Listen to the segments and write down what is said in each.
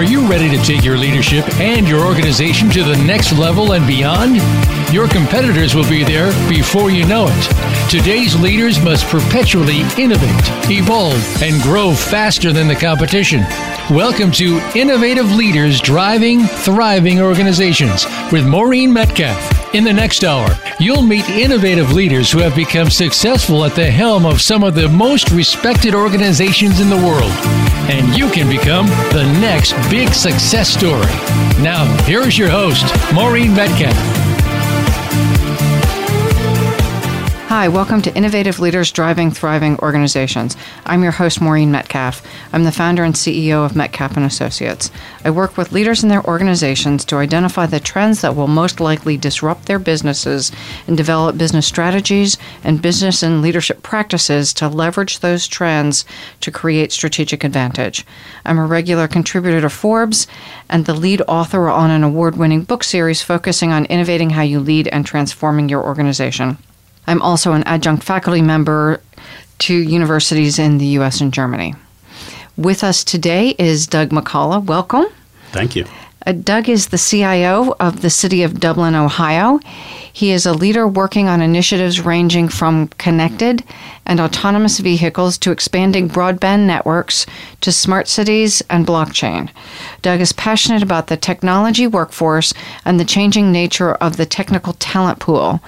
Are you ready to take your leadership and your organization to the next level and beyond? Your competitors will be there before you know it. Today's leaders must perpetually innovate, evolve, and grow faster than the competition. Welcome to Innovative Leaders Driving Thriving Organizations with Maureen Metcalf. In the next hour, you'll meet innovative leaders who have become successful at the helm of some of the most respected organizations in the world. And you can become the next big success story. Now, here's your host, Maureen Metcalf. Hi, welcome to Innovative Leaders Driving Thriving Organizations. I'm your host Maureen Metcalf. I'm the founder and CEO of Metcalf and Associates. I work with leaders in their organizations to identify the trends that will most likely disrupt their businesses and develop business strategies and business and leadership practices to leverage those trends to create strategic advantage. I'm a regular contributor to Forbes and the lead author on an award-winning book series focusing on innovating how you lead and transforming your organization. I'm also an adjunct faculty member to universities in the US and Germany. With us today is Doug McCullough. Welcome. Thank you. Uh, Doug is the CIO of the City of Dublin, Ohio. He is a leader working on initiatives ranging from connected and autonomous vehicles to expanding broadband networks to smart cities and blockchain. Doug is passionate about the technology workforce and the changing nature of the technical talent pool.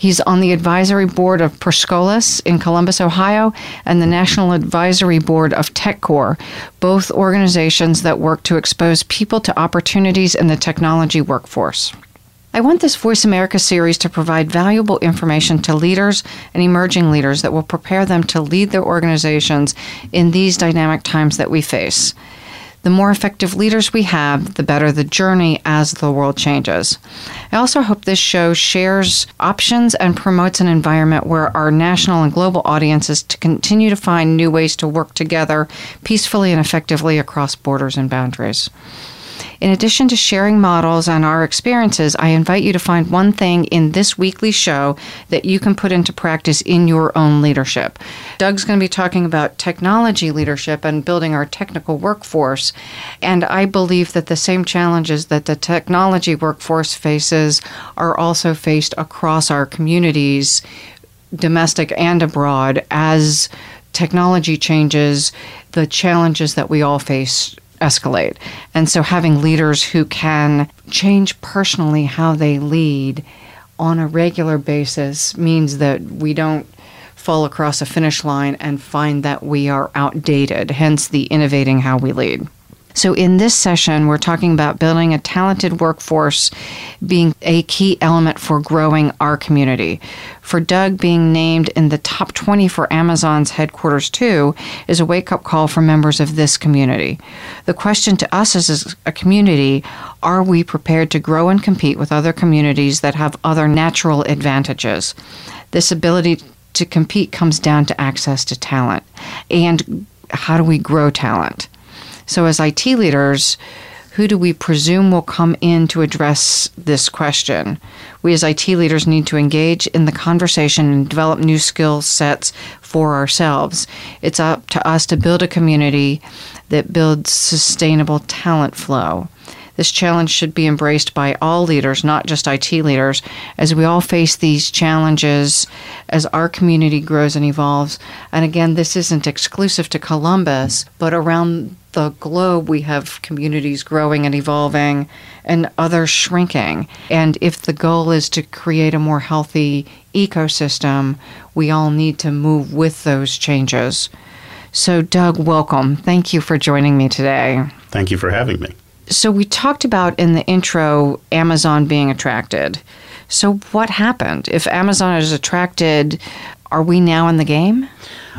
He's on the advisory board of Per Scholas in Columbus, Ohio, and the National Advisory Board of TechCorps, both organizations that work to expose people to opportunities in the technology workforce. I want this Voice America series to provide valuable information to leaders and emerging leaders that will prepare them to lead their organizations in these dynamic times that we face. The more effective leaders we have, the better the journey as the world changes. I also hope this show shares options and promotes an environment where our national and global audiences to continue to find new ways to work together peacefully and effectively across borders and boundaries. In addition to sharing models and our experiences, I invite you to find one thing in this weekly show that you can put into practice in your own leadership. Doug's going to be talking about technology leadership and building our technical workforce. And I believe that the same challenges that the technology workforce faces are also faced across our communities, domestic and abroad, as technology changes, the challenges that we all face escalate. And so having leaders who can change personally how they lead on a regular basis means that we don't fall across a finish line and find that we are outdated, hence the innovating how we lead. So, in this session, we're talking about building a talented workforce being a key element for growing our community. For Doug, being named in the top 20 for Amazon's headquarters, too, is a wake up call for members of this community. The question to us as a community are we prepared to grow and compete with other communities that have other natural advantages? This ability to compete comes down to access to talent. And how do we grow talent? So, as IT leaders, who do we presume will come in to address this question? We as IT leaders need to engage in the conversation and develop new skill sets for ourselves. It's up to us to build a community that builds sustainable talent flow. This challenge should be embraced by all leaders, not just IT leaders, as we all face these challenges as our community grows and evolves. And again, this isn't exclusive to Columbus, but around the globe, we have communities growing and evolving and others shrinking. And if the goal is to create a more healthy ecosystem, we all need to move with those changes. So, Doug, welcome. Thank you for joining me today. Thank you for having me. So, we talked about in the intro Amazon being attracted. So, what happened? If Amazon is attracted, are we now in the game?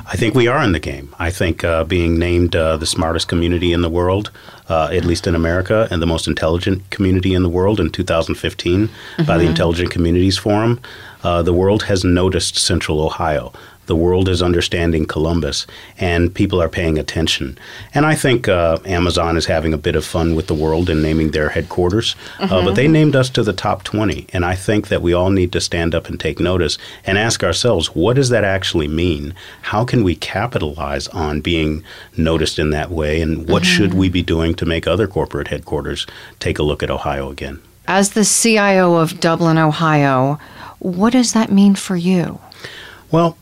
I think we are in the game. I think uh, being named uh, the smartest community in the world, uh, at least in America, and the most intelligent community in the world in 2015 mm-hmm. by the mm-hmm. Intelligent Communities Forum, uh, the world has noticed Central Ohio. The world is understanding Columbus, and people are paying attention. And I think uh, Amazon is having a bit of fun with the world in naming their headquarters, uh, but they named us to the top 20. And I think that we all need to stand up and take notice and ask ourselves, what does that actually mean? How can we capitalize on being noticed in that way? And what should we be doing to make other corporate headquarters take a look at Ohio again? As the CIO of Dublin, Ohio, what does that mean for you? Well,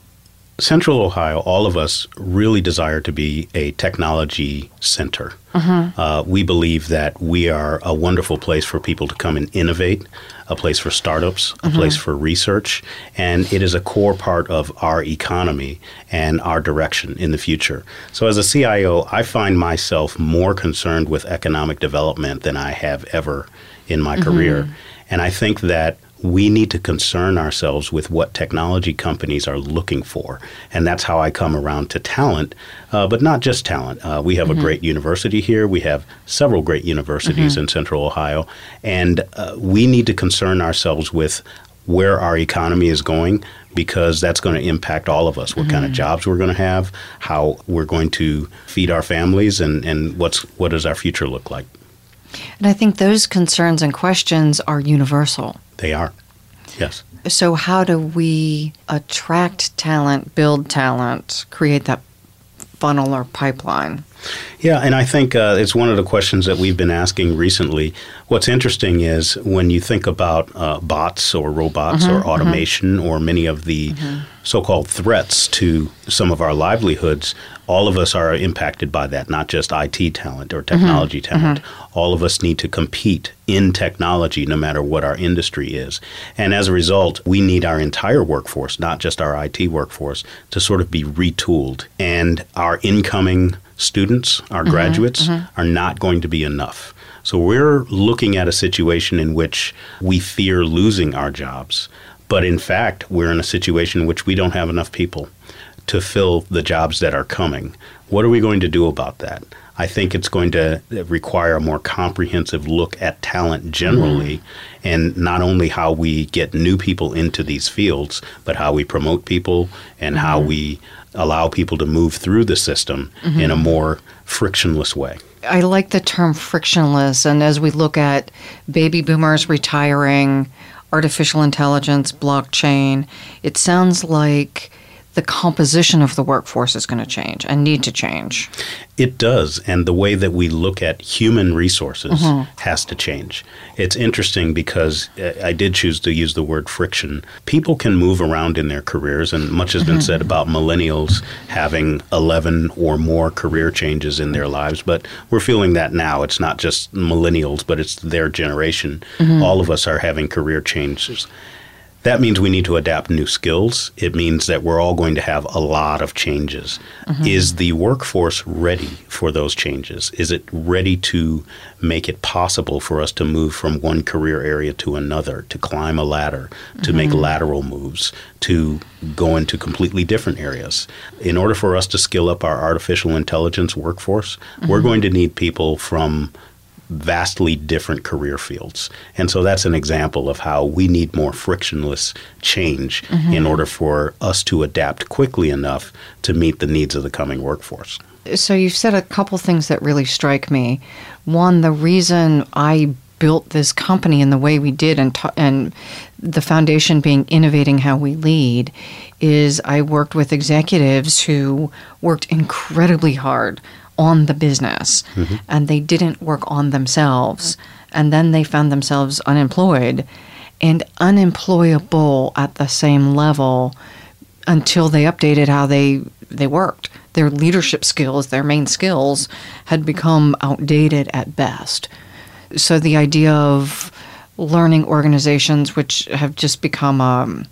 Central Ohio, all of us really desire to be a technology center. Mm-hmm. Uh, we believe that we are a wonderful place for people to come and innovate, a place for startups, a mm-hmm. place for research, and it is a core part of our economy and our direction in the future. So, as a CIO, I find myself more concerned with economic development than I have ever in my mm-hmm. career. And I think that we need to concern ourselves with what technology companies are looking for. And that's how I come around to talent, uh, but not just talent. Uh, we have a great university here. We have several great universities in Central Ohio. And uh, we need to concern ourselves with where our economy is going because that's going to impact all of us what kind of jobs we're going to have how we're going to feed our families and, and what's what does our future look like And I think those concerns and questions are universal. They are yes So, how do we attract talent, build talent, create that funnel or pipeline? Yeah, and I think uh, it's one of the questions that we've been asking recently. What's interesting is when you think about uh, bots or robots or automation or many of the so called threats to some of our livelihoods, all of us are impacted by that, not just IT talent or technology mm-hmm. talent. Mm-hmm. All of us need to compete in technology no matter what our industry is. And as a result, we need our entire workforce, not just our IT workforce, to sort of be retooled. And our incoming students, our mm-hmm. graduates, are not going to be enough. So we're looking at a situation in which we fear losing our jobs. But in fact, we're in a situation in which we don't have enough people to fill the jobs that are coming. What are we going to do about that? I think it's going to require a more comprehensive look at talent generally, mm-hmm. and not only how we get new people into these fields, but how we promote people and how mm-hmm. we allow people to move through the system mm-hmm. in a more frictionless way. I like the term frictionless. And as we look at baby boomers retiring, artificial intelligence, blockchain, it sounds like the composition of the workforce is going to change and need to change. It does, and the way that we look at human resources mm-hmm. has to change. It's interesting because uh, I did choose to use the word friction. People can move around in their careers, and much has been mm-hmm. said about millennials having 11 or more career changes in their lives, but we're feeling that now. It's not just millennials, but it's their generation. Mm-hmm. All of us are having career changes. That means we need to adapt new skills. It means that we're all going to have a lot of changes. Mm-hmm. Is the workforce ready for those changes? Is it ready to make it possible for us to move from one career area to another, to climb a ladder, to make mm-hmm. lateral moves, to go into completely different areas? In order for us to skill up our artificial intelligence workforce, we're mm-hmm. going to need people from vastly different career fields. And so that's an example of how we need more frictionless change mm-hmm. in order for us to adapt quickly enough to meet the needs of the coming workforce. So you've said a couple things that really strike me. One, the reason I built this company in the way we did and ta- and the foundation being innovating how we lead is I worked with executives who worked incredibly hard on the business and they didn't work on themselves and then they found themselves unemployed and unemployable at the same level until they updated how they they worked. Their leadership skills, their main skills, had become outdated at best. So the idea of learning organizations, which have just become um,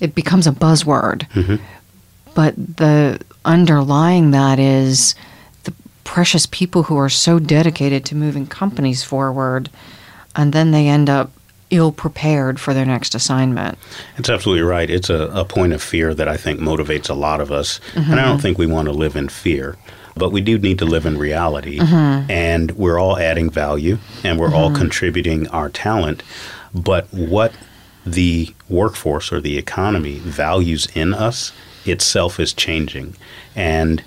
it becomes a buzzword, but the underlying that is precious people who are so dedicated to moving companies forward, and then they end up ill prepared for their next assignment. It's absolutely right. It's a, a point of fear that I think motivates a lot of us. And I don't mm-hmm. think we want to live in fear, but we do need to live in reality. Mm-hmm. And we're all adding value and we're all mm-hmm. contributing our talent. But what the workforce or the economy values in us itself is changing. And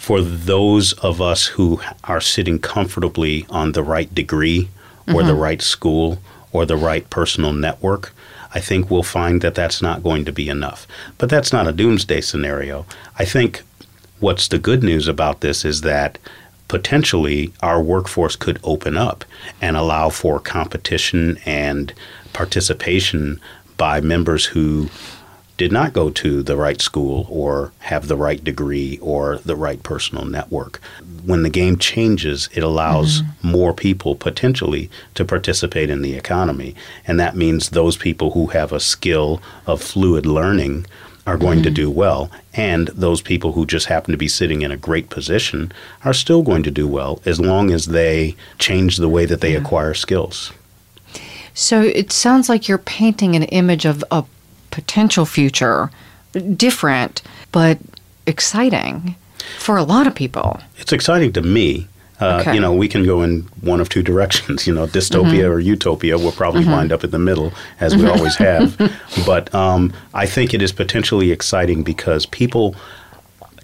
for those of us who are sitting comfortably on the right degree or the mm-hmm. right school or the right personal network, I think we'll find that that's not going to be enough. But that's not a doomsday scenario. I think what's the good news about this is that potentially our workforce could open up and allow for competition and participation by members who did not go to the right school or have the right degree or the right personal network. When the game changes, it allows mm-hmm. more people potentially to participate in the economy. And that means those people who have a skill of fluid learning are going mm-hmm. to do well. And those people who just happen to be sitting in a great position are still going to do well as long as they change the way that they yeah. acquire skills. So it sounds like you're painting an image of a potential future, different, but exciting for a lot of people. It's exciting to me. Uh, okay. You know, we can go in one of two directions. You know, dystopia mm-hmm. or utopia. We'll probably mm-hmm. wind up in the middle, as we always have. but um, I think it is potentially exciting because people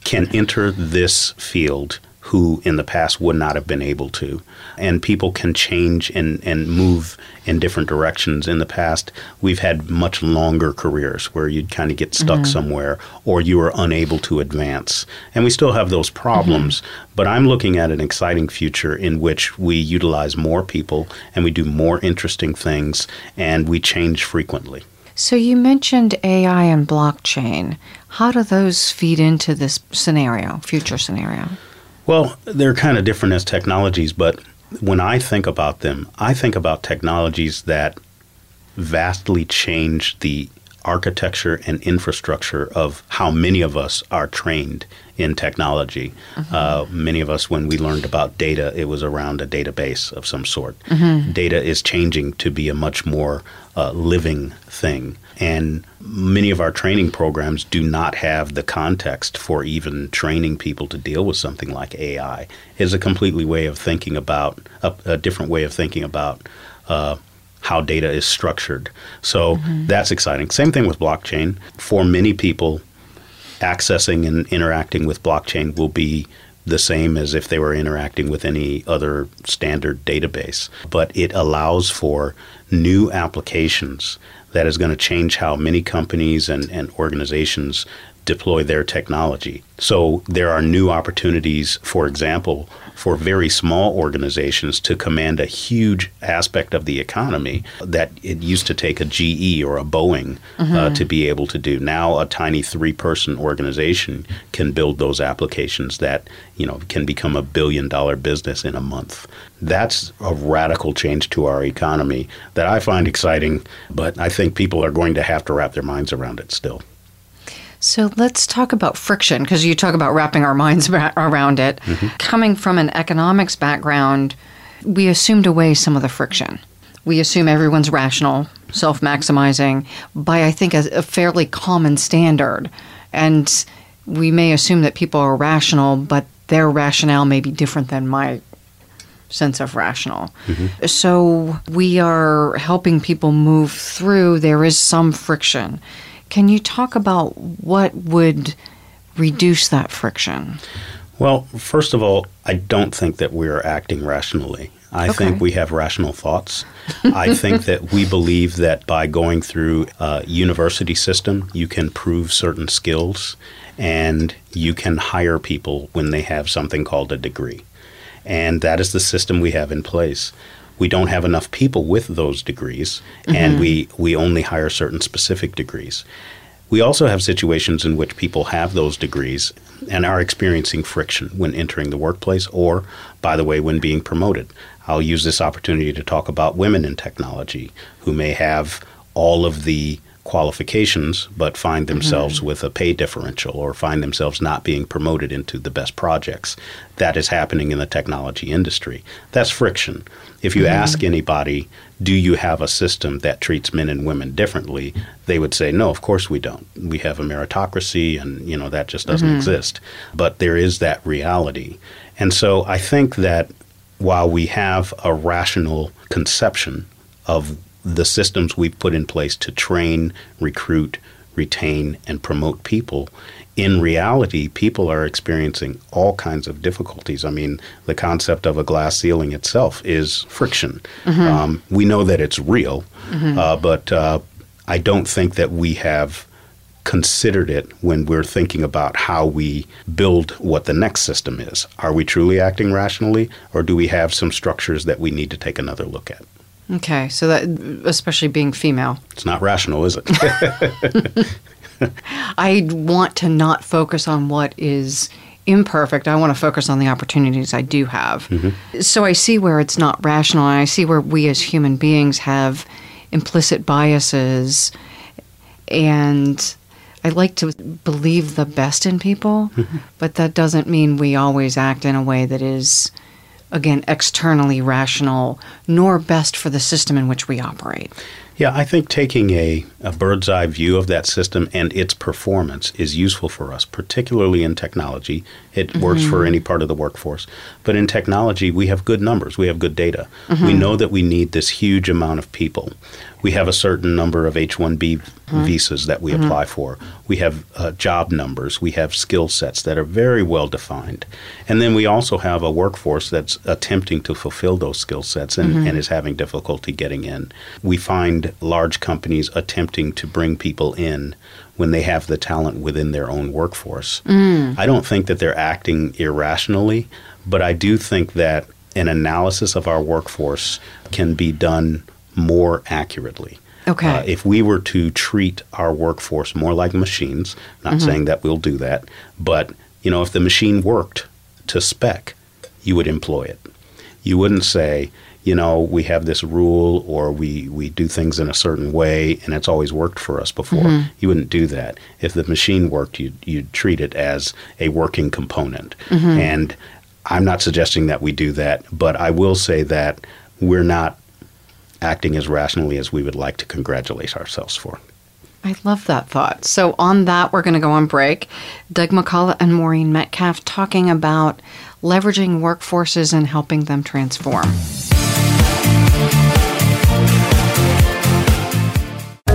can enter this field who in the past would not have been able to. And people can change and, and move in different directions. In the past, we've had much longer careers where you'd kind of get stuck mm-hmm. somewhere or you were unable to advance. And we still have those problems, mm-hmm. but I'm looking at an exciting future in which we utilize more people and we do more interesting things and we change frequently. So you mentioned AI and blockchain. How do those feed into this scenario, future scenario? Well, they're kind of different as technologies, but when I think about them, I think about technologies that vastly change the architecture and infrastructure of how many of us are trained in technology. Mm-hmm. Uh, many of us, when we learned about data, it was around a database of some sort. Mm-hmm. Data is changing to be a much more uh, living thing. And many of our training programs do not have the context for even training people to deal with something like AI. It's a completely way of thinking about a, a different way of thinking about uh, how data is structured. So mm-hmm. that's exciting. Same thing with blockchain. For many people, accessing and interacting with blockchain will be the same as if they were interacting with any other standard database. But it allows for new applications that is going to change how many companies and, and organizations deploy their technology. So there are new opportunities, for example, for very small organizations to command a huge aspect of the economy that it used to take a GE or a Boeing uh, mm-hmm. uh, to be able to do. Now, a tiny three-person organization can build those applications that you know can become a billion-dollar business in a month. That's a radical change to our economy that I find exciting, but I think people are going to have to wrap their minds around it still. So let's talk about friction because you talk about wrapping our minds around it. Mm-hmm. Coming from an economics background, we assumed away some of the friction. We assume everyone's rational, self maximizing by, I think, a, a fairly common standard. And we may assume that people are rational, but their rationale may be different than my sense of rational. Mm-hmm. So we are helping people move through. There is some friction. Can you talk about what would reduce that friction? Well, first of all, I don't think that we're acting rationally. I okay. think we have rational thoughts. I think that we believe that by going through a university system, you can prove certain skills and you can hire people when they have something called a degree. And that is the system we have in place we don't have enough people with those degrees, mm-hmm. and we, we only hire certain specific degrees. We also have situations in which people have those degrees and are experiencing friction when entering the workplace or, by the way, when being promoted. I'll use this opportunity to talk about women in technology who may have all of the qualifications but find themselves mm-hmm. with a pay differential or find themselves not being promoted into the best projects. That is happening in the technology industry. That's friction. If you mm-hmm. ask anybody, do you have a system that treats men and women differently? They would say, no, of course we don't. We have a meritocracy and, you know, that just doesn't mm-hmm. exist. But there is that reality. And so I think that while we have a rational conception of the systems we've put in place to train, recruit, retain, and promote people, in reality, people are experiencing all kinds of difficulties. I mean, the concept of a glass ceiling itself is friction. Mm-hmm. Um, we know that it's real, mm-hmm. uh, but uh, I don't think that we have considered it when we're thinking about how we build what the next system is. Are we truly acting rationally, or do we have some structures that we need to take another look at? Okay, so that especially being female, it's not rational, is it? I want to not focus on what is imperfect. I want to focus on the opportunities I do have. Mm-hmm. So I see where it's not rational, and I see where we as human beings have implicit biases. And I like to believe the best in people, mm-hmm. but that doesn't mean we always act in a way that is, again, externally rational, nor best for the system in which we operate. Yeah, I think taking a, a bird's eye view of that system and its performance is useful for us, particularly in technology. It mm-hmm. works for any part of the workforce. But in technology, we have good numbers, we have good data. Mm-hmm. We know that we need this huge amount of people we have a certain number of H 1B mm-hmm. visas that we mm-hmm. apply for. We have uh, job numbers. We have skill sets that are very well defined. And then we also have a workforce that's attempting to fulfill those skill sets and, mm-hmm. and is having difficulty getting in. We find large companies attempting to bring people in when they have the talent within their own workforce. Mm. I don't think that they're acting irrationally, but I do think that an analysis of our workforce can be done more accurately. Okay. Uh, if we were to treat our workforce more like machines, not mm-hmm. saying that we'll do that, but you know, if the machine worked to spec, you would employ it. You wouldn't say, you know, we have this rule or we, we do things in a certain way and it's always worked for us before. Mm-hmm. You wouldn't do that. If the machine worked, you'd, you'd treat it as a working component. Mm-hmm. And I'm not suggesting that we do that, but I will say that we're not acting as rationally as we would like to congratulate ourselves for. I love that thought. So, on that, we're going to go on break. Doug McCullough and Maureen Metcalf talking about leveraging workforces and helping them transform.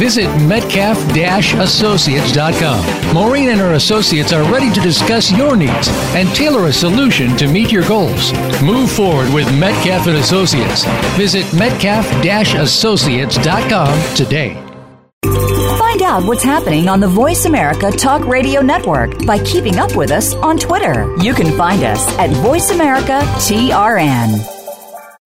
Visit Metcalf-Associates.com. Maureen and her associates are ready to discuss your needs and tailor a solution to meet your goals. Move forward with Metcalf and Associates. Visit Metcalf-Associates.com today. Find out what's happening on the Voice America Talk Radio Network by keeping up with us on Twitter. You can find us at Voice America TRN.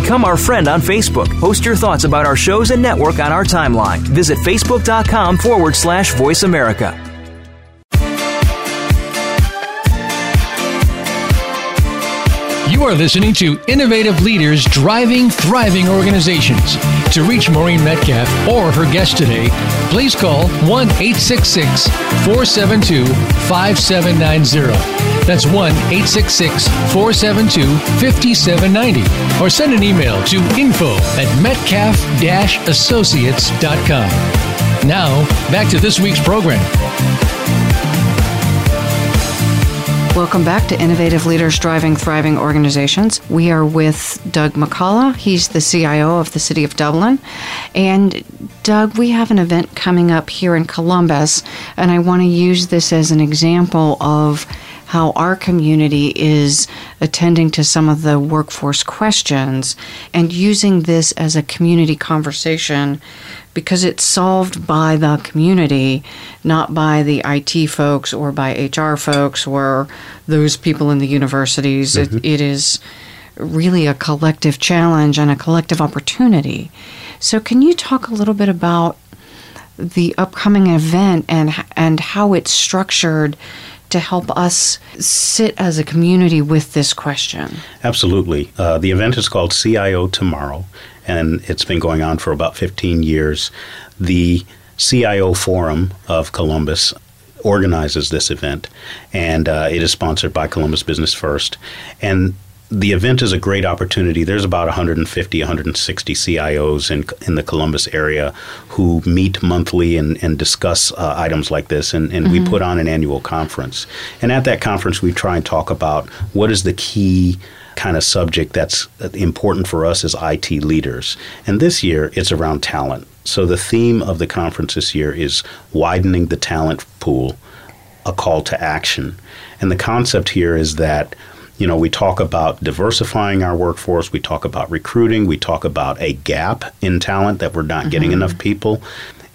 Become our friend on Facebook. Post your thoughts about our shows and network on our timeline. Visit facebook.com forward slash voice America. You are listening to Innovative Leaders Driving Thriving Organizations. To reach Maureen Metcalf or her guest today, please call 1 472 5790. That's 1 866 472 5790. Or send an email to info at metcalf associates.com. Now, back to this week's program. Welcome back to Innovative Leaders Driving Thriving Organizations. We are with Doug McCullough. He's the CIO of the City of Dublin. And Doug, we have an event coming up here in Columbus, and I want to use this as an example of how our community is attending to some of the workforce questions and using this as a community conversation because it's solved by the community, not by the IT folks or by HR folks or those people in the universities. Mm-hmm. It, it is really a collective challenge and a collective opportunity. So, can you talk a little bit about the upcoming event and and how it's structured to help us sit as a community with this question? Absolutely. Uh, the event is called CIO Tomorrow, and it's been going on for about 15 years. The CIO Forum of Columbus organizes this event, and uh, it is sponsored by Columbus Business First. And the event is a great opportunity. There's about 150, 160 CIOs in in the Columbus area who meet monthly and, and discuss uh, items like this. And, and mm-hmm. we put on an annual conference. And at that conference, we try and talk about what is the key kind of subject that's important for us as IT leaders. And this year, it's around talent. So the theme of the conference this year is widening the talent pool, a call to action. And the concept here is that you know, we talk about diversifying our workforce, we talk about recruiting, we talk about a gap in talent that we're not mm-hmm. getting enough people.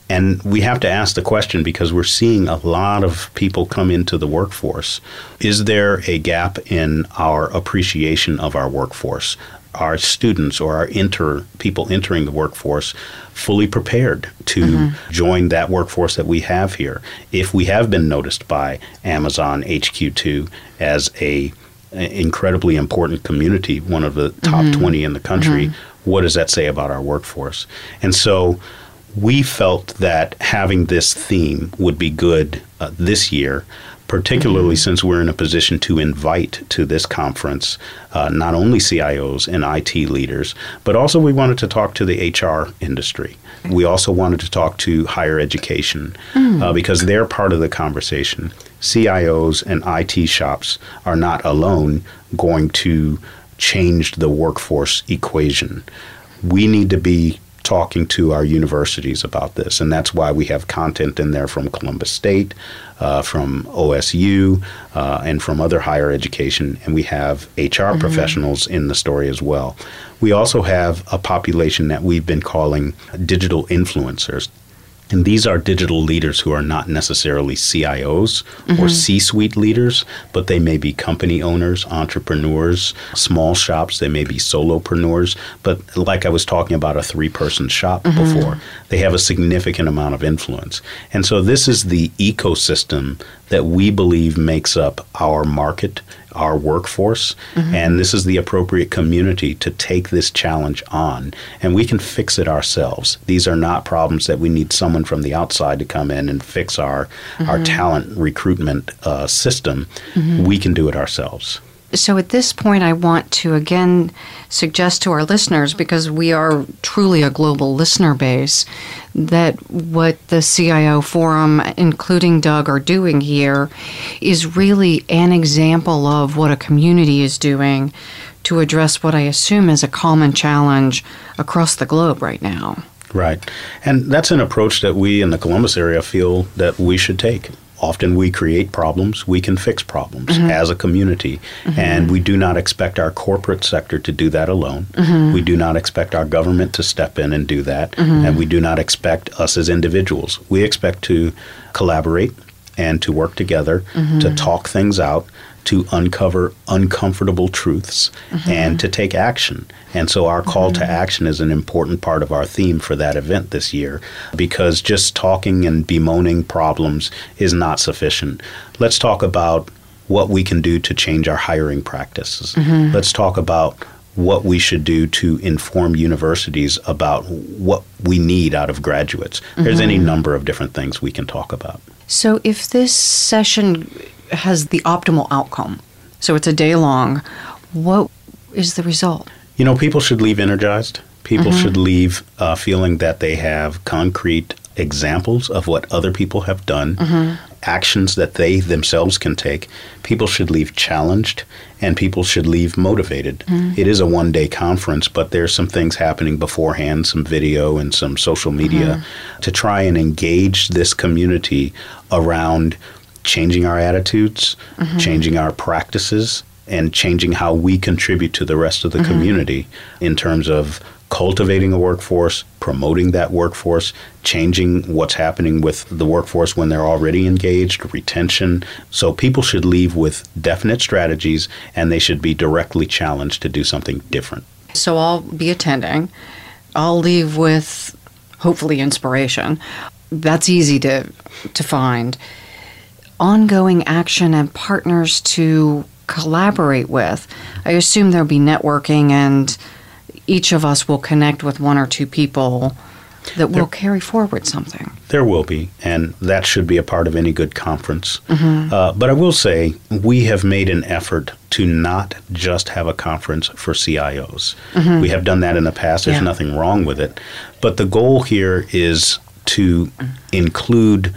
And we have to ask the question because we're seeing a lot of people come into the workforce. Is there a gap in our appreciation of our workforce? Our students or our inter people entering the workforce fully prepared to mm-hmm. join that workforce that we have here. If we have been noticed by Amazon HQ2 as a incredibly important community, one of the top mm-hmm. 20 in the country. Mm-hmm. What does that say about our workforce? And so we felt that having this theme would be good uh, this year, particularly mm-hmm. since we're in a position to invite to this conference uh, not only CIOs and IT leaders, but also we wanted to talk to the HR industry. We also wanted to talk to higher education mm. uh, because they're part of the conversation. CIOs and IT shops are not alone going to change the workforce equation. We need to be talking to our universities about this, and that's why we have content in there from Columbus State, uh, from OSU, uh, and from other higher education, and we have HR mm-hmm. professionals in the story as well. We also have a population that we've been calling digital influencers. And these are digital leaders who are not necessarily CIOs mm-hmm. or C suite leaders, but they may be company owners, entrepreneurs, small shops, they may be solopreneurs. But like I was talking about a three person shop mm-hmm. before, they have a significant amount of influence. And so this is the ecosystem that we believe makes up our market our workforce, mm-hmm. and this is the appropriate community to take this challenge on. And we can fix it ourselves. These are not problems that we need someone from the outside to come in and fix our mm-hmm. our talent recruitment uh, system. Mm-hmm. We can do it ourselves. So at this point, I want to again suggest to our listeners, because we are truly a global listener base, that what the CIO Forum, including Doug, are doing here is really an example of what a community is doing to address what I assume is a common challenge across the globe right now. Right. And that's an approach that we in the Columbus area feel that we should take often we create problems, we can fix problems mm-hmm. as a community. Mm-hmm. And we do not expect our corporate sector to do that alone. Mm-hmm. We do not expect our government to step in and do that. Mm-hmm. And we do not expect us as individuals. We expect to collaborate and to work together to mm-hmm. talk things out to uncover uncomfortable truths mm-hmm. and to take action. And so our call mm-hmm. to action is an important part of our theme for that event this year because just talking and bemoaning problems is not sufficient. Let's talk about what we can do to change our hiring practices. Let's talk about what we should do to inform universities about what we need out of graduates. There's any number of different things we can talk about. So, if this session has the optimal outcome, so it's a day long, what is the result? You know, people should leave energized. People mm-hmm. should leave uh, feeling that they have concrete examples of what other people have done, mm-hmm. actions that they themselves can take. People should leave challenged and people should leave motivated. Mm. It is a one day conference, but there's some things happening beforehand, some video and some social media mm-hmm. to try and engage this community around changing our attitudes, mm-hmm. changing our practices, and changing how we contribute to the rest of the mm-hmm. community in terms of cultivating a workforce, promoting that workforce, changing what's happening with the workforce when they're already engaged, retention. So people should leave with definite strategies and they should be directly challenged to do something different. So, I'll be attending. I'll leave with hopefully inspiration. That's easy to, to find. Ongoing action and partners to collaborate with. I assume there'll be networking and each of us will connect with one or two people that will carry forward something. There will be, and that should be a part of any good conference. Uh, but I will say, we have made an effort to not just have a conference for CIOs. We have done that in the past, there's Yeah. nothing wrong with it. But the goal here is to include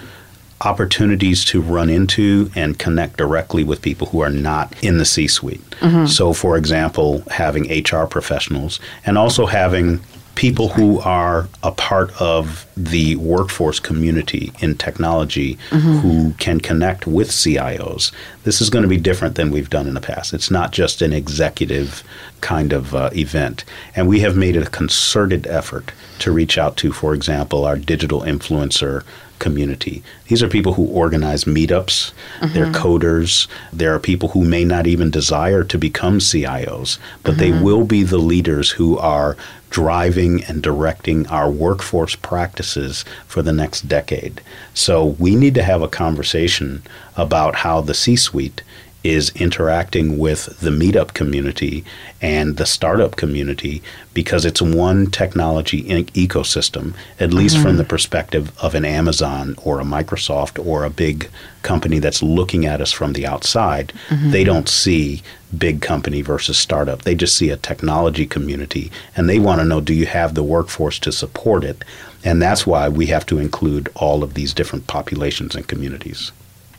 opportunities to run into and connect directly with people who are not in the C suite. Mm-hmm. So, for example, having HR professionals and also having people who are a part of the workforce community in technology mm-hmm. who can connect with CIOs. This is going to be different than we've done in the past. It's not just an executive kind of uh, event. And we have made a concerted effort to reach out to, for example, our digital influencer community. These are people who organize meetups, they're mm-hmm. coders, there are people who may not even desire to become CIOs, but they mm-hmm. will be the leaders who are driving and directing our workforce practices for the next decade. So we need to have a conversation about how the C suite is interacting with the meetup community and the startup community because it's one technology ecosystem, at least from mm-hmm. the perspective of an Amazon or a Microsoft or a big company that's looking at us from the outside. Mm-hmm. They don't see big company versus startup. They just see a technology community and they want to know do you have the workforce to support it? And that's why we have to include all of these different populations and communities.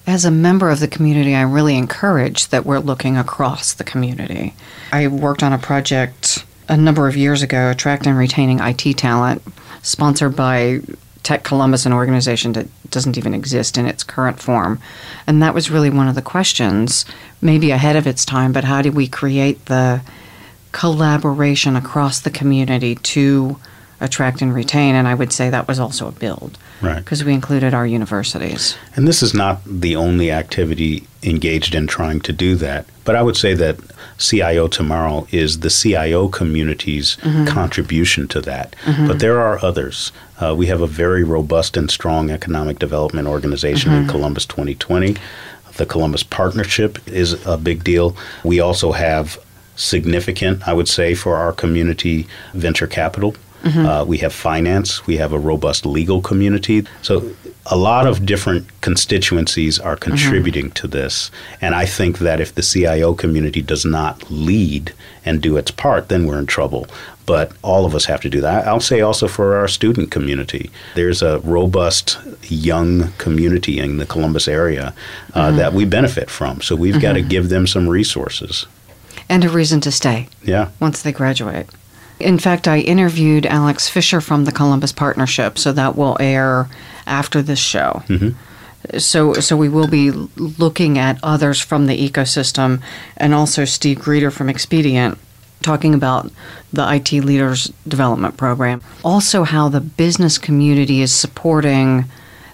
As a member of the community, I'm really encouraged that we're looking across the community. I worked on a project a number of years ago, attracting and retaining IT talent, sponsored by Tech Columbus, an organization that doesn't even exist in its current form. And that was really one of the questions, maybe ahead of its time, but how do we create the collaboration across the community to attract and retain? And I would say that was also a build Right. because we included our universities. And this is not the only activity engaged in trying to do that. But I would say that CIO Tomorrow is the CIO community's mm-hmm. contribution to that. Mm-hmm. But there are others. Uh, we have a very robust and strong economic development organization in mm-hmm. Columbus 2020. The Columbus Partnership is a big deal. We also have significant, I would say, for our community venture capital. Uh, we have finance. We have a robust legal community. So a lot of different constituencies are contributing to this. And I think that if the CIO community does not lead and do its part, then we're in trouble. But all of us have to do that. I'll say also for our student community, there's a robust young community in the Columbus area uh, that we benefit from. So we've got to give them some resources. And a reason to stay. Yeah. once they graduate. In fact, I interviewed Alex Fischer from the Columbus Partnership, so that will air after this show. Mm-hmm. So, so we will be looking at others from the ecosystem, and also Steve Greeter from Expedient, talking about the IT Leaders Development Program. Also, how the business community is supporting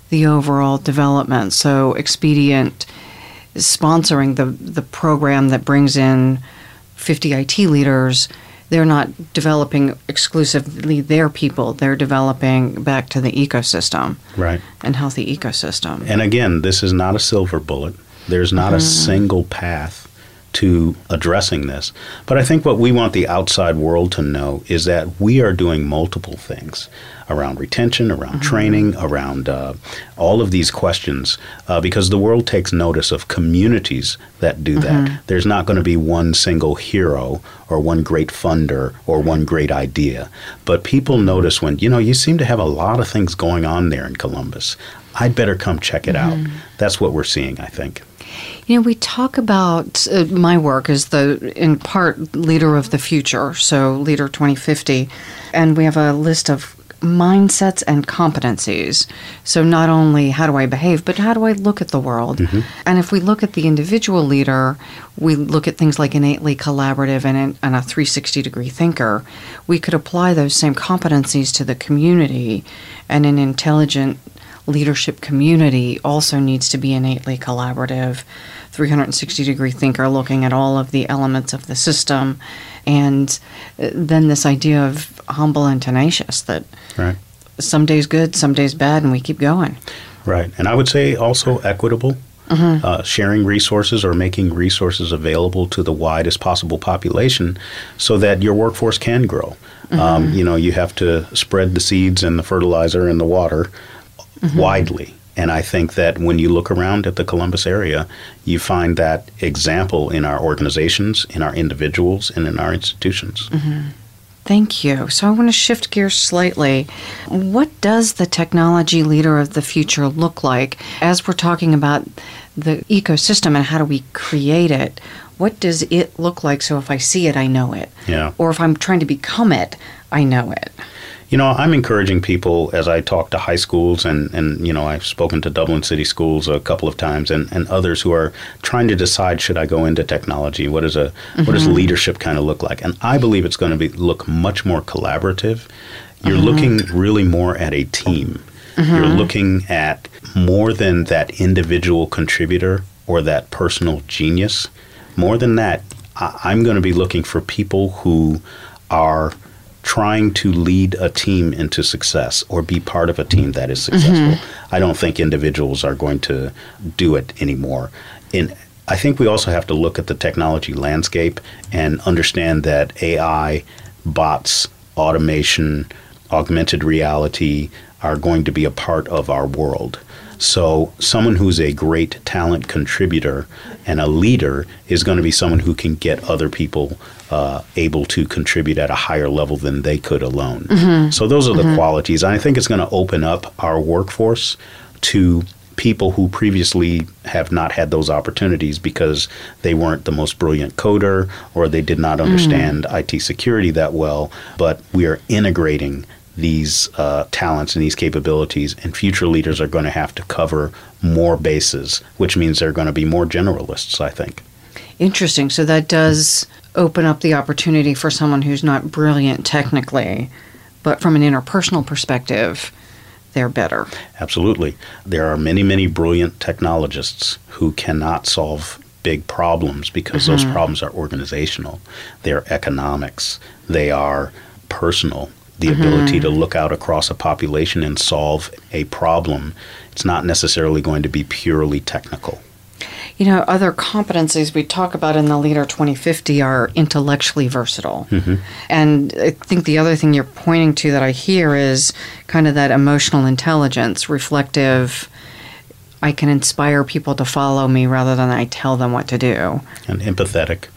the overall development. So, Expedient is sponsoring the the program that brings in 50 IT leaders, they're not developing exclusively their people. They're developing back to the ecosystem Right. and healthy ecosystem. And again, this is not a silver bullet. There's not a mm-hmm. single path to addressing this. But I think what we want the outside world to know is that we are doing multiple things around retention, around Mm-hmm. training, around uh, all of these questions, uh, because the world takes notice of communities that do Mm-hmm. that. There's not going to be one single hero or one great funder or one great idea. But people notice when, you know, you seem to have a lot of things going on there in Columbus. I'd better come check it Mm-hmm. out. That's what we're seeing, I think. You know, we talk about uh, my work as the, in part, leader of the future, so Leader 2050, and we have a list of mindsets and competencies. So, not only how do I behave, but how do I look at the world? And if we look at the individual leader, we look at things like innately collaborative and, and a 360 degree thinker. We could apply those same competencies to the community and an intelligent leadership community also needs to be innately collaborative, 360 degree thinker looking at all of the elements of the system. And uh, then this idea of humble and tenacious that Right. some days good, some days bad, and we keep going. Right. And I would say also equitable, uh, sharing resources or making resources available to the widest possible population so that your workforce can grow. Um, you know, you have to spread the seeds and the fertilizer and the water Mm-hmm. widely. And I think that when you look around at the Columbus area, you find that example in our organizations, in our individuals, and in our institutions. Mm-hmm. Thank you. So I want to shift gears slightly. What does the technology leader of the future look like as we're talking about the ecosystem and how do we create it? What does it look like so if I see it, I know it? Yeah. Or if I'm trying to become it, I know it. You know, I'm encouraging people as I talk to high schools and, and you know, I've spoken to Dublin City Schools a couple of times and, and others who are trying to decide should I go into technology? What is a what does mm-hmm. leadership kind of look like? And I believe it's going to be look much more collaborative. You're mm-hmm. looking really more at a team. Mm-hmm. You're looking at more than that individual contributor or that personal genius. More than that, I- I'm going to be looking for people who are trying to lead a team into success or be part of a team that is successful. Mm-hmm. I don't think individuals are going to do it anymore. In I think we also have to look at the technology landscape and understand that AI, bots, automation, augmented reality are going to be a part of our world. So, someone who's a great talent contributor and a leader is going to be someone who can get other people uh, able to contribute at a higher level than they could alone. Mm-hmm. So, those are the mm-hmm. qualities. And I think it's going to open up our workforce to people who previously have not had those opportunities because they weren't the most brilliant coder or they did not mm. understand IT security that well. But we are integrating these uh, talents and these capabilities, and future leaders are going to have to cover more bases, which means they're going to be more generalists, I think. Interesting. So that does open up the opportunity for someone who's not brilliant technically, but from an interpersonal perspective, they're better. Absolutely. There are many, many brilliant technologists who cannot solve big problems because those problems are organizational, they're economics, they are personal. The mm-hmm. ability to look out across a population and solve a problem. It's not necessarily going to be purely technical. You know, other competencies we talk about in the Leader 2050 are intellectually versatile. Mm-hmm. And I think the other thing you're pointing to that I hear is kind of that emotional intelligence, reflective. I can inspire people to follow me rather than I tell them what to do. and empathetic.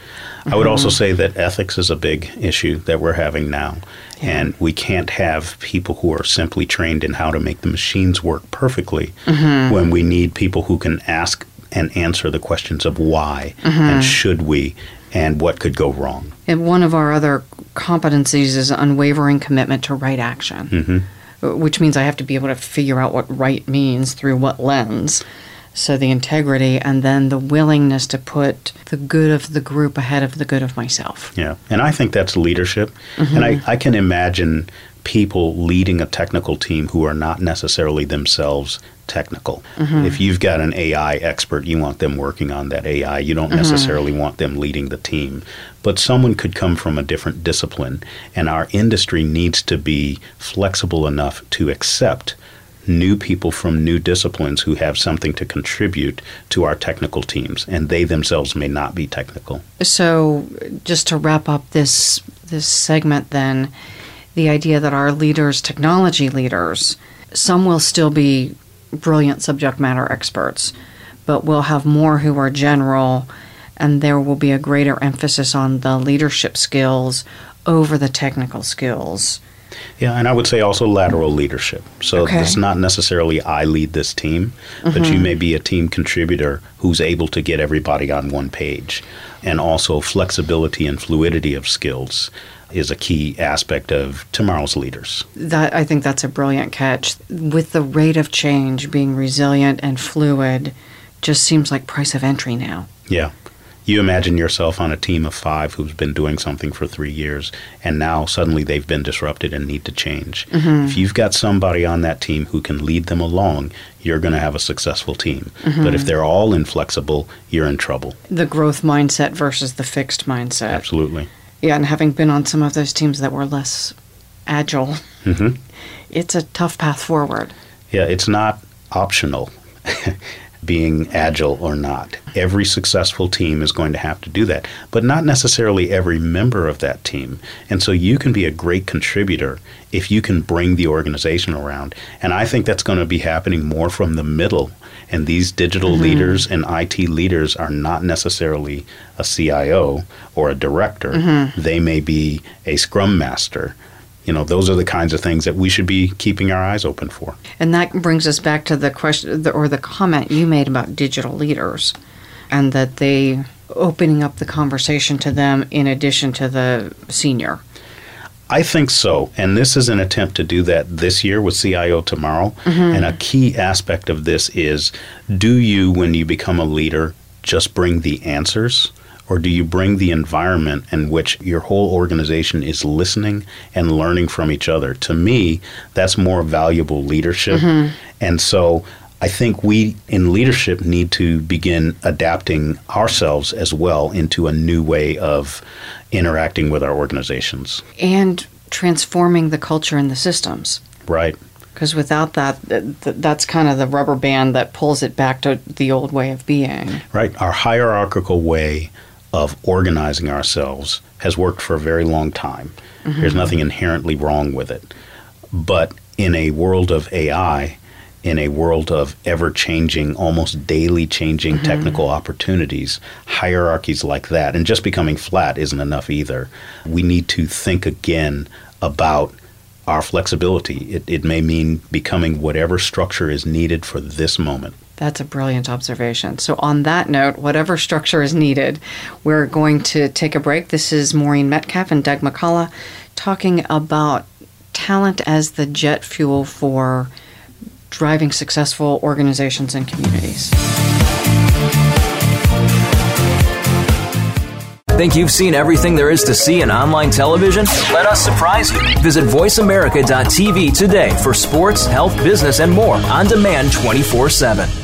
I would also mm-hmm. say that ethics is a big issue that we're having now. And we can't have people who are simply trained in how to make the machines work perfectly mm-hmm. when we need people who can ask and answer the questions of why mm-hmm. and should we and what could go wrong. And one of our other competencies is unwavering commitment to right action, which means I have to be able to figure out what right means through what lens. So the integrity and then the willingness to put the good of the group ahead of the good of myself. Yeah, and I think that's leadership. Mm-hmm. And I, I can imagine people leading a technical team who are not necessarily themselves technical. Mm-hmm. If you've got an AI expert, you want them working on that AI. You don't mm-hmm. necessarily want them leading the team. But someone could come from a different discipline, and our industry needs to be flexible enough to accept new people from new disciplines who have something to contribute to our technical teams, and they themselves may not be technical. So, just to wrap up this this segment, then, the idea that our leaders, technology leaders, some will still be brilliant subject matter experts, but we'll have more who are general, and there will be a greater emphasis on the leadership skills over the technical skills. Yeah, and I would say also lateral leadership. So Okay. it's not necessarily I lead this team, but you mm-hmm. may be a team contributor who's able to get everybody on one page. And also flexibility and fluidity of skills is a key aspect of tomorrow's leaders. That I think that's a brilliant catch. With the rate of change being resilient and fluid, just seems like price of entry now. Yeah. You imagine yourself on a team of five who's been doing something for three years, and now suddenly they've been disrupted and need to change. If you've got somebody on that team who can lead them along, you're going to have a successful team. But if they're all inflexible, you're in trouble. The growth mindset versus the fixed mindset. Absolutely. Yeah, and having been on some of those teams that were less agile, hmm it's a tough path forward. Yeah, it's not optional being agile or not. Every successful team is going to have to do that, but not necessarily every member of that team. And so you can be a great contributor if you can bring the organization around. And I think that's going to be happening more from the middle. And these digital mm-hmm. leaders and IT leaders are not necessarily a CIO or a director. Mm-hmm. They may be a scrum master. You know, those are the kinds of things that we should be keeping our eyes open for. And that brings us back to the question or the comment you made about digital leaders and that they opening up the conversation to them in addition to the senior. I think so. And this is an attempt to do that this year with CIO Tomorrow. Mm-hmm. And a key aspect of this is do you, when you become a leader, just bring the answers? Or do you bring the environment in which your whole organization is listening and learning from each other? To me, that's more valuable leadership. Mm-hmm. And so I think we in leadership need to begin adapting ourselves as well into a new way of interacting with our organizations. And transforming the culture and the systems. Right. Because without that, th- th- that's kind of the rubber band that pulls it back to the old way of being. Right. Our hierarchical way of organizing ourselves has worked for a very long time. Mm-hmm. There's nothing inherently wrong with it. But in a world of AI, in a world of ever changing, almost daily changing mm-hmm. technical opportunities, hierarchies like that, and just becoming flat isn't enough either. We need to think again about our flexibility. It, it may mean becoming whatever structure is needed for this moment. That's a brilliant observation. So, on that note, whatever structure is needed, we're going to take a break. This is Maureen Metcalf and Doug McCollough talking about talent as the jet fuel for driving successful organizations and communities. Think you've seen everything there is to see in online television? Let us surprise you. Visit VoiceAmerica.tv today for sports, health, business, and more on demand 24 7.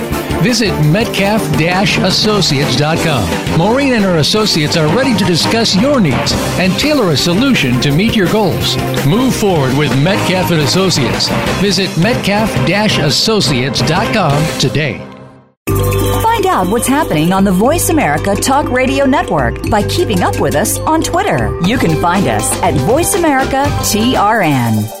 Visit metcalf-associates.com. Maureen and her associates are ready to discuss your needs and tailor a solution to meet your goals. Move forward with Metcalf and Associates. Visit metcalf-associates.com today. Find out what's happening on the Voice America Talk Radio Network by keeping up with us on Twitter. You can find us at Voice America TRN.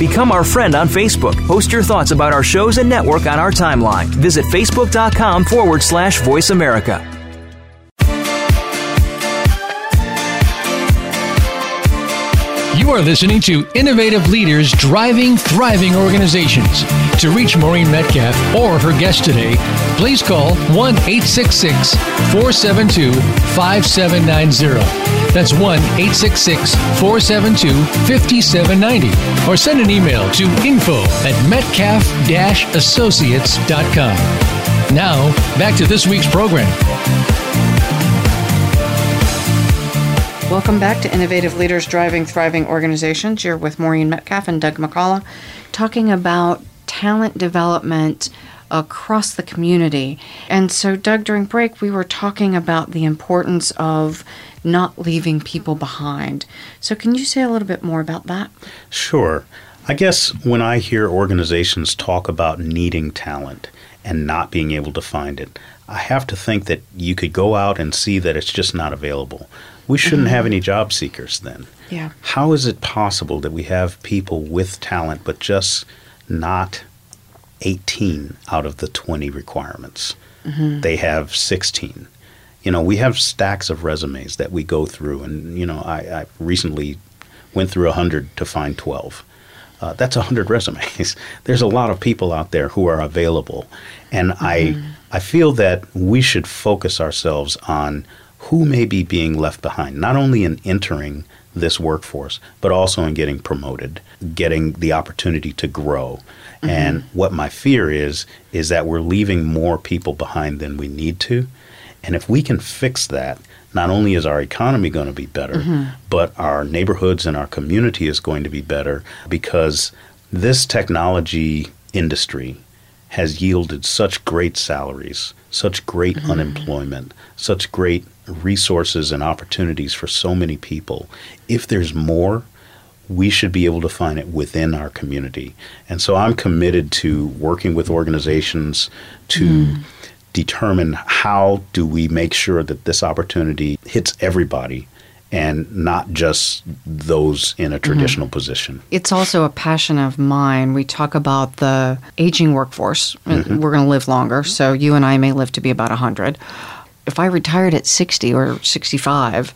Become our friend on Facebook. Post your thoughts about our shows and network on our timeline. Visit facebook.com forward slash voice America. You are listening to Innovative Leaders Driving Thriving Organizations. To reach Maureen Metcalf or her guest today, please call 1 866 472 5790. That's 1 866 472 5790. Or send an email to info at metcalf associates.com. Now, back to this week's program. Welcome back to Innovative Leaders Driving Thriving Organizations. You're with Maureen Metcalf and Doug McCollough talking about talent development across the community. And so, Doug, during break, we were talking about the importance of not leaving people behind. So, can you say a little bit more about that? Sure. I guess when I hear organizations talk about needing talent and not being able to find it, I have to think that you could go out and see that it's just not available. We shouldn't mm-hmm. have any job seekers then. Yeah. How is it possible that we have people with talent but just not 18 out of the 20 requirements? Mm-hmm. They have 16. You know, we have stacks of resumes that we go through, and you know, I, I recently went through 100 to find 12. Uh, that's 100 resumes. There's a lot of people out there who are available, and mm-hmm. I I feel that we should focus ourselves on who may be being left behind, not only in entering this workforce, but also in getting promoted, getting the opportunity to grow. Mm-hmm. And what my fear is, is that we're leaving more people behind than we need to. And if we can fix that, not only is our economy going to be better, mm-hmm. but our neighborhoods and our community is going to be better because this technology industry has yielded such great salaries, such great mm-hmm. unemployment, such great resources and opportunities for so many people. If there's more, we should be able to find it within our community. And so I'm committed to working with organizations to mm. determine how do we make sure that this opportunity hits everybody and not just those in a mm-hmm. traditional mm-hmm. position. It's also a passion of mine. We talk about the aging workforce. Mm-hmm. We're going to live longer, so you and I may live to be about 100 if I retired at 60 or 65,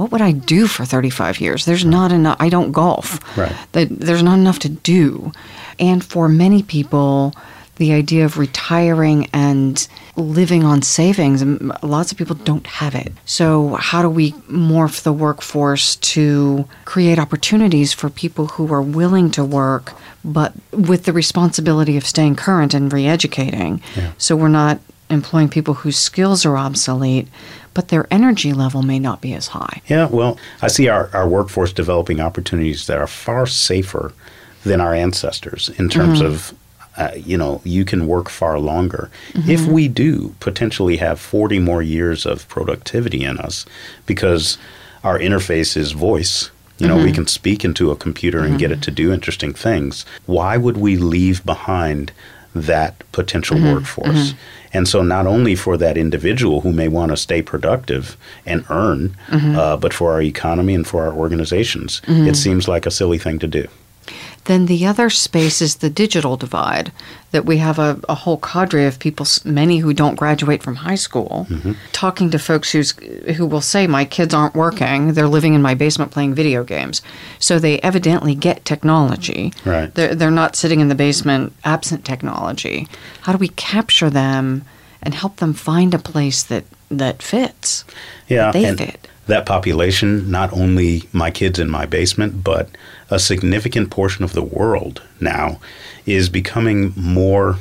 what would I do for 35 years? There's right. not enough. I don't golf. Right. There's not enough to do. And for many people, the idea of retiring and living on savings, lots of people don't have it. So, how do we morph the workforce to create opportunities for people who are willing to work, but with the responsibility of staying current and re educating? Yeah. So, we're not employing people whose skills are obsolete, but their energy level may not be as high. Yeah, well, I see our, our workforce developing opportunities that are far safer than our ancestors in terms mm-hmm. of. Uh, you know, you can work far longer. Mm-hmm. If we do potentially have 40 more years of productivity in us because our interface is voice, you know, mm-hmm. we can speak into a computer and get it mm-hmm. to do interesting things. Why would we leave behind that potential mm-hmm. workforce? Mm-hmm. And so, not only for that individual who may want to stay productive and earn, mm-hmm. uh, but for our economy and for our organizations, mm-hmm. it seems like a silly thing to do. Then the other space is the digital divide, that we have a, a whole cadre of people, many who don't graduate from high school, mm-hmm. talking to folks who's, who will say, My kids aren't working, they're living in my basement playing video games. So they evidently get technology. Right. They're, they're not sitting in the basement absent technology. How do we capture them and help them find a place that, that fits? Yeah, they and fit. That population, not only my kids in my basement, but a significant portion of the world now is becoming more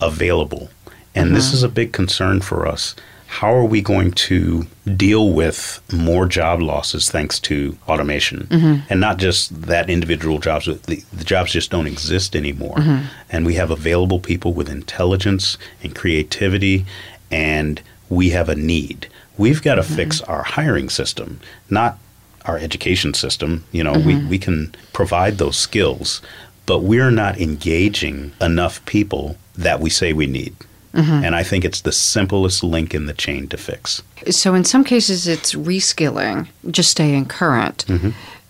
available. And this uh-huh. is a big concern for us. How are we going to deal with more job losses thanks to automation? Mm-hmm. And not just that individual jobs, the, the jobs just don't exist anymore. Mm-hmm. And we have available people with intelligence and creativity, and we have a need. We've got to fix mm-hmm. our hiring system, not our education system. You know, we, mm-hmm. we can provide those skills, but we're not engaging enough people that we say we need. Mm-hmm. And I think it's the simplest link in the chain to fix. So in some cases, it's reskilling, just staying current.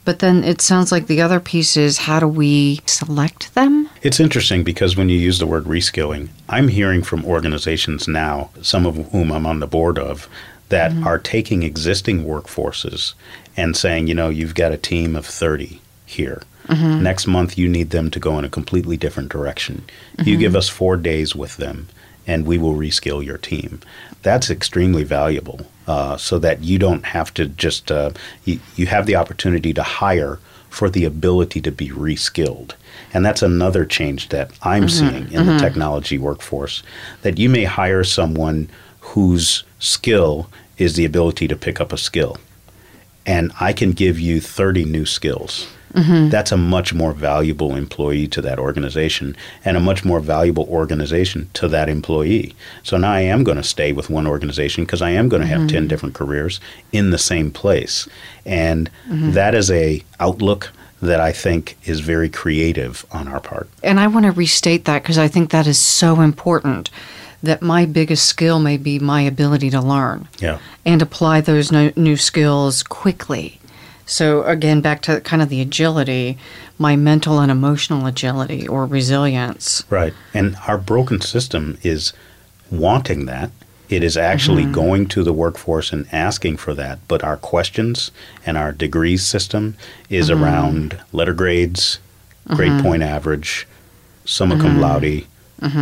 But then it sounds like the other piece is how do we select them? It's interesting because when you use the word reskilling, I'm hearing from organizations now, some of whom I'm on the board of, that mm-hmm. are taking existing workforces and saying, you know, you've got a team of 30 here. Mm-hmm. Next month, you need them to go in a completely different direction. You give mm-hmm. us four days with them, and we will reskill your team. That's extremely valuable uh, so that you don't have to just, uh, you, you have the opportunity to hire for the ability to be reskilled. And that's another change that I'm seeing in the technology workforce that you may hire someone whose skill is the ability to pick up a skill. And I can give you 30 new skills. Mm-hmm. That's a much more valuable employee to that organization and a much more valuable organization to that employee. So now I am going to stay with one organization because I am going to have mm-hmm. 10 different careers in the same place. And mm-hmm. that is a outlook that I think is very creative on our part. And I want to restate that because I think that is so important that my biggest skill may be my ability to learn Yeah. and apply those no, new skills quickly. So, again, back to kind of the agility, my mental and emotional agility or resilience. Right. And our broken system is wanting that. It is actually mm-hmm. going to the workforce and asking for that. But our questions and our degrees system is mm-hmm. around letter grades, grade mm-hmm. point average, summa cum laude,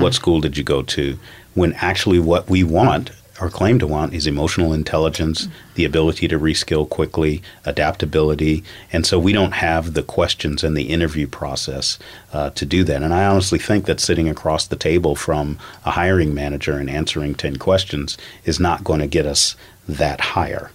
what school did you go to? When actually what we want or claim to want is emotional intelligence, the ability to reskill quickly, adaptability. And so we don't have the questions and the interview process uh, to do that. And I honestly think that sitting across the table from a hiring manager and answering 10 questions is not going to get us that higher.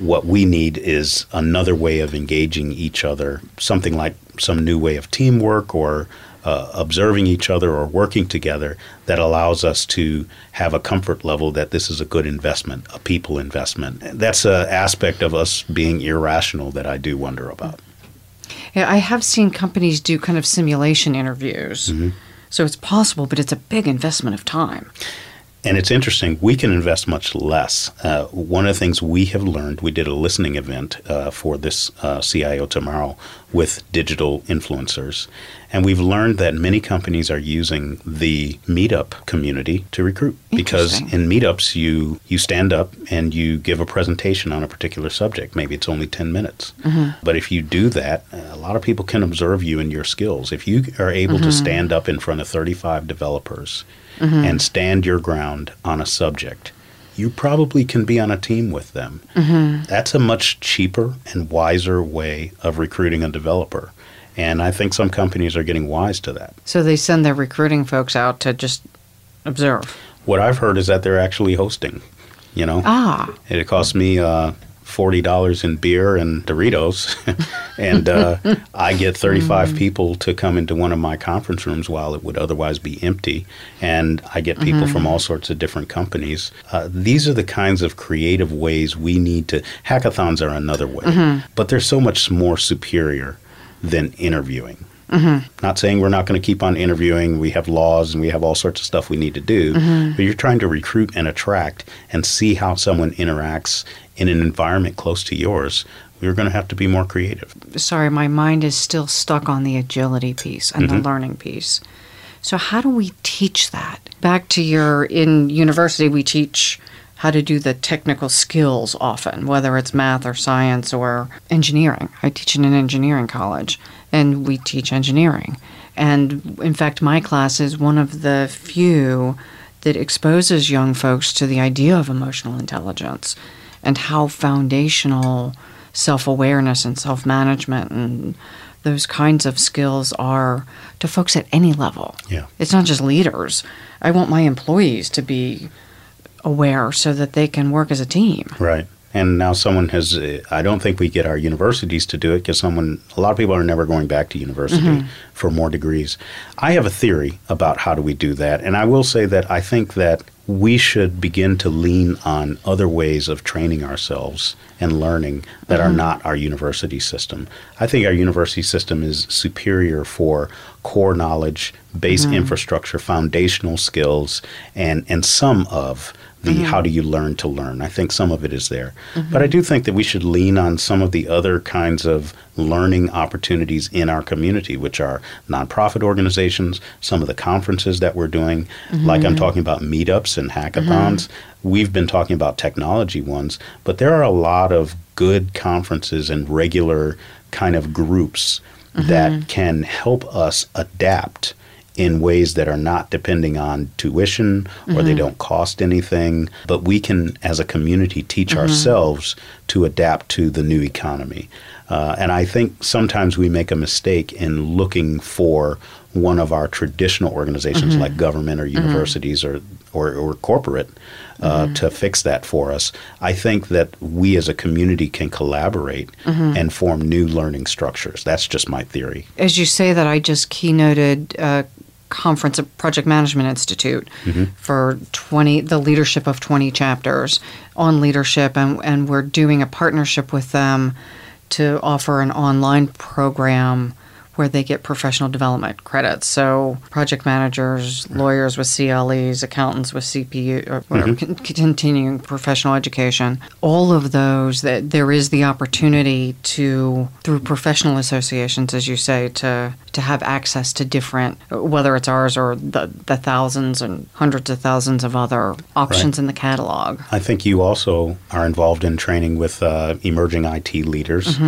What we need is another way of engaging each other, something like some new way of teamwork or uh, observing each other or working together that allows us to have a comfort level that this is a good investment, a people investment. That's an aspect of us being irrational that I do wonder about. Yeah, I have seen companies do kind of simulation interviews. So it's possible, but it's a big investment of time. And it's interesting, we can invest much less. Uh, one of the things we have learned, we did a listening event uh, for this uh, CIO Tomorrow with digital influencers. And we've learned that many companies are using the meetup community to recruit. Because in meetups, you, you stand up and you give a presentation on a particular subject. Maybe it's only 10 minutes. Mm-hmm. But if you do that, a lot of people can observe you and your skills. If you are able to mm-hmm. stand up in front of 35 developers mm-hmm. and stand your ground on a subject, you probably can be on a team with them. That's a much cheaper and wiser way of recruiting a developer. And I think some companies are getting wise to that. So they send their recruiting folks out to just observe. What I've heard is that they're actually hosting. You know, Ah, it cost me uh, forty dollars in beer and Doritos, and uh, I get thirty-five people to come into one of my conference rooms while it would otherwise be empty, and I get people from all sorts of different companies. Uh, these are the kinds of creative ways we need to. Hackathons are another way, but they're so much more superior than interviewing. Mm-hmm. Not saying we're not going to keep on interviewing. We have laws and we have all sorts of stuff we need to do. Mm-hmm. But you're trying to recruit and attract and see how someone interacts in an environment close to yours we're going to have to be more creative. Sorry, my mind is still stuck on the agility piece and the mm-hmm. learning piece. So, how do we teach that? Back to your in university, we teach how to do the technical skills often, whether it's math or science or engineering. I teach in an engineering college, and we teach engineering. And in fact, my class is one of the few that exposes young folks to the idea of emotional intelligence and how foundational self awareness and self management and those kinds of skills are to folks at any level. Yeah. It's not just leaders. I want my employees to be aware so that they can work as a team. Right. And now someone has, uh, I don't think we get our universities to do it because someone, a lot of people are never going back to university mm-hmm. for more degrees. I have a theory about how do we do that. And I will say that I think that we should begin to lean on other ways of training ourselves and learning that are mm-hmm. not our university system. I think our university system is superior for core knowledge, base mm-hmm. infrastructure, foundational skills, and, and some of the mm-hmm. how do you learn to learn. I think some of it is there. Mm-hmm. But I do think that we should lean on some of the other kinds of learning opportunities in our community, which are nonprofit organizations, some of the conferences that we're doing, mm-hmm. like I'm talking about meetups and hackathons. We've been talking about technology ones, but there are a lot of good conferences and regular kind of groups that can help us adapt in ways that are not depending on tuition or they mm-hmm. don't cost anything, but we can, as a community, teach mm-hmm. ourselves to adapt to the new economy. Uh, and I think sometimes we make a mistake in looking for one of our traditional organizations mm-hmm. like government or universities or, or, or corporate uh, to fix that for us. I think that we as a community can collaborate and form new learning structures. That's just my theory. As you say that, I just keynoted a conference at Project Management Institute mm-hmm. for 20, the leadership of 20 chapters on leadership, and, and we're doing a partnership with them to offer an online program where they get professional development credits. So project managers, lawyers with CLEs, accountants with CPU or whatever, con- continuing professional education. All of those that there is the opportunity to through professional associations, as you say, to to have access to different, whether it's ours or the, the thousands and hundreds of thousands of other options in the catalog. I think you also are involved in training with uh, emerging IT leaders,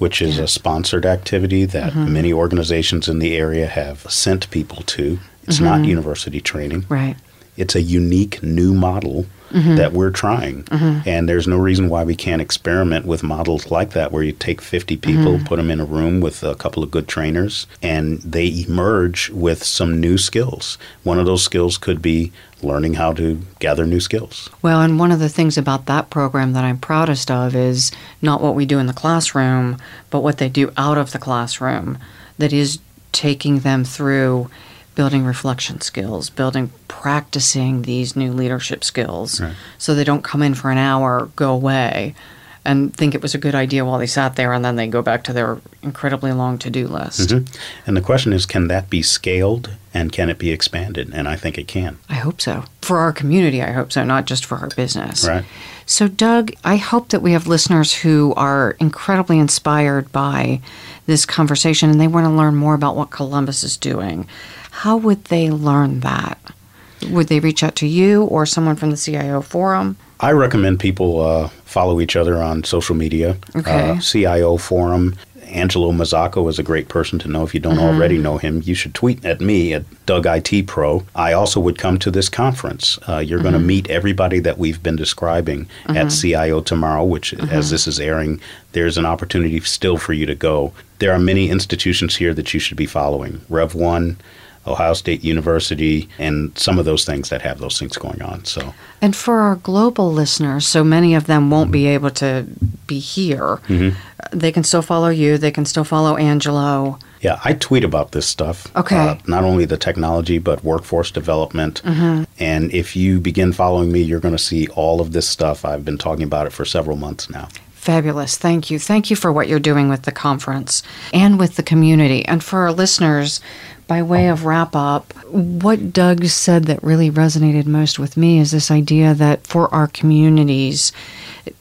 which is a sponsored activity that mm-hmm. many organizations in the area have sent people to. It's not mm-hmm. university training. Right. It's a unique new model mm-hmm. that we're trying. And there's no reason why we can't experiment with models like that, where you take 50 people, put them in a room with a couple of good trainers, and they emerge with some new skills. One of those skills could be learning how to gather new skills. Well, and one of the things about that program that I'm proudest of is not what we do in the classroom, but what they do out of the classroom that is taking them through building reflection skills, building practicing these new leadership skills Right. so they don't come in for an hour, go away and think it was a good idea while they sat there and then they go back to their incredibly long to-do list. Mm-hmm. And the question is can that be scaled and can it be expanded? And I think it can. I hope so. For our community, I hope so, not just for our business. Right. So, Doug, I hope that we have listeners who are incredibly inspired by this conversation and they want to learn more about what Columbus is doing. How would they learn that? Would they reach out to you or someone from the CIO forum? I recommend people uh, follow each other on social media. Okay. Uh, CIO Forum. Angelo Mazzacco is a great person to know. If you don't mm-hmm. already know him, you should tweet at me at Doug IT Pro. I also would come to this conference. Uh, you're going to mm-hmm. meet everybody that we've been describing at mm-hmm. CIO tomorrow, which, as this is airing, there's an opportunity still for you to go. There are many institutions here that you should be following. Rev1. Ohio State University, and some of those things that have those things going on. So, And for our global listeners, so many of them won't be mm-hmm. able to be here, mm-hmm. they can still follow you, they can still follow Angelo. Yeah, I tweet about this stuff. Okay. Uh, not only the technology, but workforce development. Mm-hmm. And if you begin following me, you're going to see all of this stuff. I've been talking about it for several months now. Fabulous. Thank you. Thank you for what you're doing with the conference and with the community. And for our listeners, by way of wrap up, what Doug said that really resonated most with me is this idea that for our communities,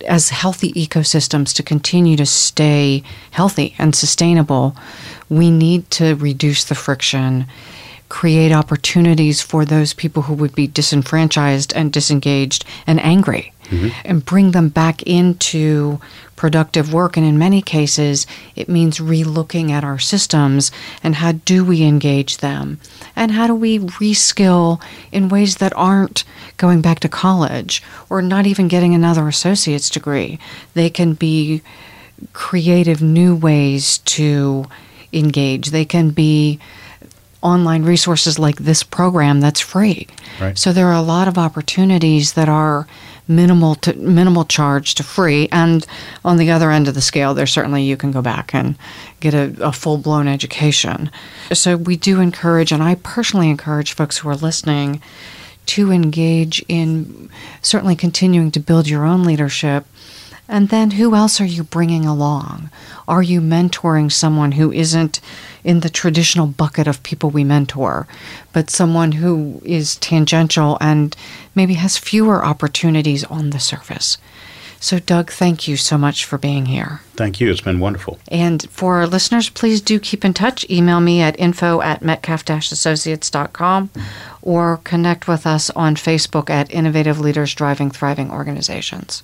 as healthy ecosystems to continue to stay healthy and sustainable, we need to reduce the friction, create opportunities for those people who would be disenfranchised and disengaged and angry, mm-hmm. and bring them back into productive work. And in many cases, it means relooking at our systems and how do we engage them? And how do we reskill in ways that aren't going back to college or not even getting another associate's degree? They can be creative new ways to engage. They can be online resources like this program that's free. Right. So there are a lot of opportunities that are minimal to minimal charge to free. And on the other end of the scale, there's certainly you can go back and get a, a full blown education. So we do encourage, and I personally encourage folks who are listening to engage in certainly continuing to build your own leadership. And then who else are you bringing along? Are you mentoring someone who isn't in the traditional bucket of people we mentor, but someone who is tangential and maybe has fewer opportunities on the surface. So, Doug, thank you so much for being here. Thank you. It's been wonderful. And for our listeners, please do keep in touch. Email me at info at metcalf associates.com or connect with us on Facebook at Innovative Leaders Driving Thriving Organizations.